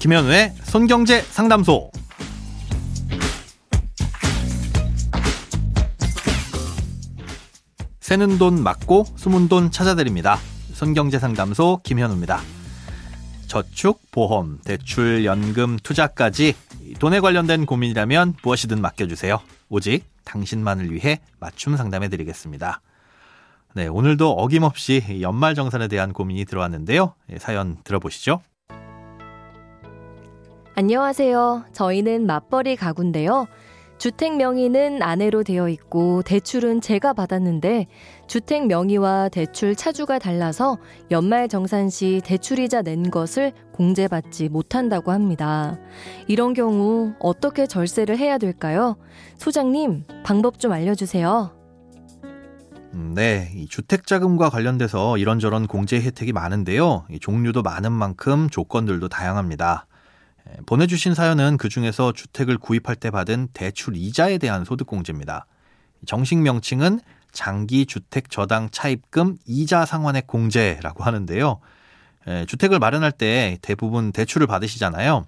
김현우의 손경제 상담소. 새는 돈 맞고 숨은 돈 찾아드립니다. 손경제 상담소 김현우입니다. 저축, 보험, 대출, 연금, 투자까지 돈에 관련된 고민이라면 무엇이든 맡겨주세요. 오직 당신만을 위해 맞춤 상담해 드리겠습니다. 네, 오늘도 어김없이 연말 정산에 대한 고민이 들어왔는데요. 예, 사연 들어보시죠. 안녕하세요. 저희는 맞벌이 가구인데요. 주택 명의는 아내로 되어 있고 대출은 제가 받았는데 주택 명의와 대출 차주가 달라서 연말 정산 시 대출이자 낸 것을 공제받지 못한다고 합니다. 이런 경우 어떻게 절세를 해야 될까요? 소장님, 방법 좀 알려주세요. 음, 네, 주택 자금과 관련돼서 이런저런 공제 혜택이 많은데요. 종류도 많은 만큼 조건들도 다양합니다. 보내주신 사연은 그 중에서 주택을 구입할 때 받은 대출 이자에 대한 소득공제입니다. 정식 명칭은 장기 주택 저당 차입금 이자 상환액 공제라고 하는데요. 주택을 마련할 때 대부분 대출을 받으시잖아요.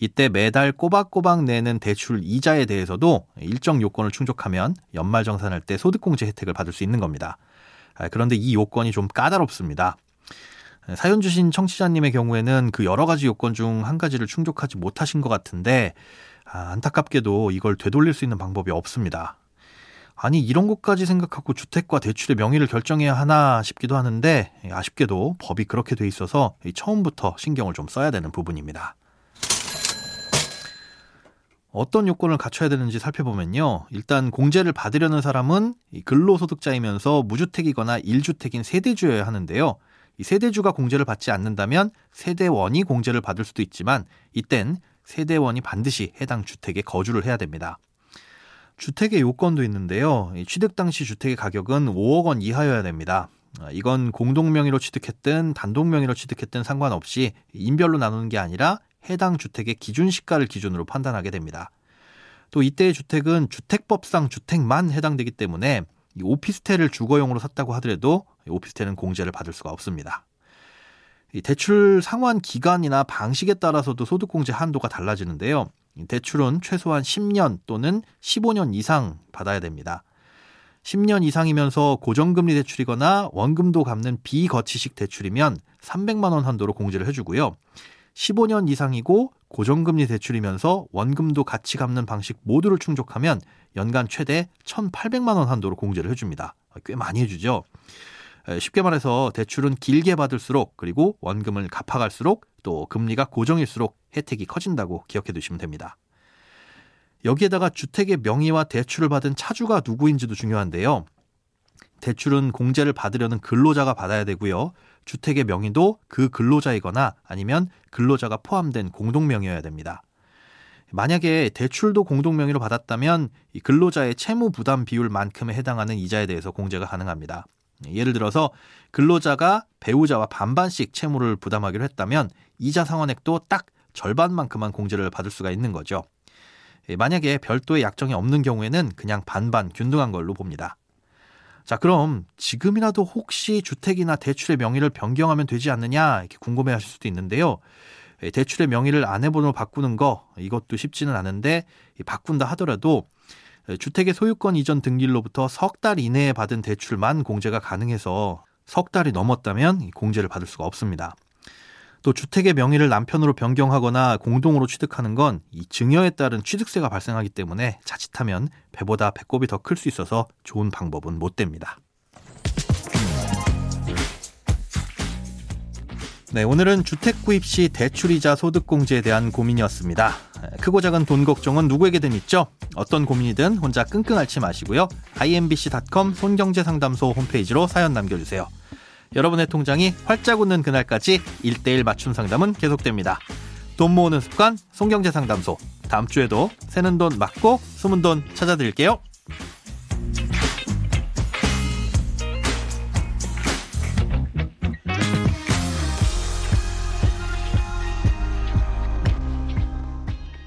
이때 매달 꼬박꼬박 내는 대출 이자에 대해서도 일정 요건을 충족하면 연말 정산할 때 소득공제 혜택을 받을 수 있는 겁니다. 아, 그런데 이 요건이 좀 까다롭습니다. 사연 주신 청취자님의 경우에는 그 여러 가지 요건 중 한 가지를 충족하지 못하신 것 같은데 아, 안타깝게도 이걸 되돌릴 수 있는 방법이 없습니다. 아니 이런 것까지 생각하고 주택과 대출의 명의를 결정해야 하나 싶기도 하는데 아쉽게도 법이 그렇게 돼 있어서 처음부터 신경을 좀 써야 되는 부분입니다. 어떤 요건을 갖춰야 되는지 살펴보면요. 일단 공제를 받으려는 사람은 근로소득자이면서 무주택이거나 1주택인 세대주여야 하는데요. 이 세대주가 공제를 받지 않는다면 세대원이 공제를 받을 수도 있지만 이땐 세대원이 반드시 해당 주택에 거주를 해야 됩니다. 주택의 요건도 있는데요. 취득 당시 주택의 가격은 5억 원 이하여야 됩니다. 아, 이건 공동 명의로 취득했든 단독 명의로 취득했든 상관없이 인별로 나누는 게 아니라 해당 주택의 기준 시가를 기준으로 판단하게 됩니다. 또 이때의 주택은 주택법상 주택만 해당되기 때문에 오피스텔을 주거용으로 샀다고 하더라도 오피스텔은 공제를 받을 수가 없습니다. 대출 상환 기간이나 방식에 따라서도 소득공제 한도가 달라지는데요. 대출은 최소한 10년 또는 15년 이상 받아야 됩니다. 10년 이상이면서 고정금리 대출이거나 원금도 갚는 비거치식 대출이면 300만 원 한도로 공제를 해주고요. 15년 이상이고 고정금리 대출이면서 원금도 같이 갚는 방식 모두를 충족하면 연간 최대 1,800만 원 한도로 공제를 해줍니다. 꽤 많이 해주죠. 쉽게 말해서 대출은 길게 받을수록 그리고 원금을 갚아갈수록 또 금리가 고정일수록 혜택이 커진다고 기억해 두시면 됩니다. 여기에다가 주택의 명의와 대출을 받은 차주가 누구인지도 중요한데요. 대출은 공제를 받으려는 근로자가 받아야 되고요. 주택의 명의도 그 근로자이거나 아니면 근로자가 포함된 공동명의여야 됩니다. 만약에 대출도 공동명의로 받았다면 이 근로자의 채무 부담 비율만큼에 해당하는 이자에 대해서 공제가 가능합니다. 예를 들어서 근로자가 배우자와 반반씩 채무를 부담하기로 했다면 이자 상환액도 딱 절반만큼만 공제를 받을 수가 있는 거죠. 만약에 별도의 약정이 없는 경우에는 그냥 반반 균등한 걸로 봅니다. 자, 그럼 지금이라도 혹시 주택이나 대출의 명의를 변경하면 되지 않느냐 이렇게 궁금해 하실 수도 있는데요. 예, 대출의 명의를 아내번호로 바꾸는 거 이것도 쉽지는 않은데 바꾼다 하더라도 예, 주택의 소유권 이전 등기로부터 석 달 이내에 받은 대출만 공제가 가능해서 석 달이 넘었다면 공제를 받을 수가 없습니다. 또 주택의 명의를 남편으로 변경하거나 공동으로 취득하는 건 이 증여에 따른 취득세가 발생하기 때문에 자칫하면 배보다 배꼽이 더 클 수 있어서 좋은 방법은 못 됩니다. 네, 오늘은 주택 구입 시 대출이자 소득 공제에 대한 고민이었습니다. 크고 작은 돈 걱정은 누구에게든 있죠. 어떤 고민이든 혼자 끙끙 앓지 마시고요. imbc.com 손경제상담소 홈페이지로 사연 남겨주세요. 여러분의 통장이 활짝 웃는 그날까지 1대1 맞춤 상담은 계속됩니다. 돈 모으는 습관 송경제 상담소. 다음 주에도 새는 돈 맞고 숨은 돈 찾아드릴게요.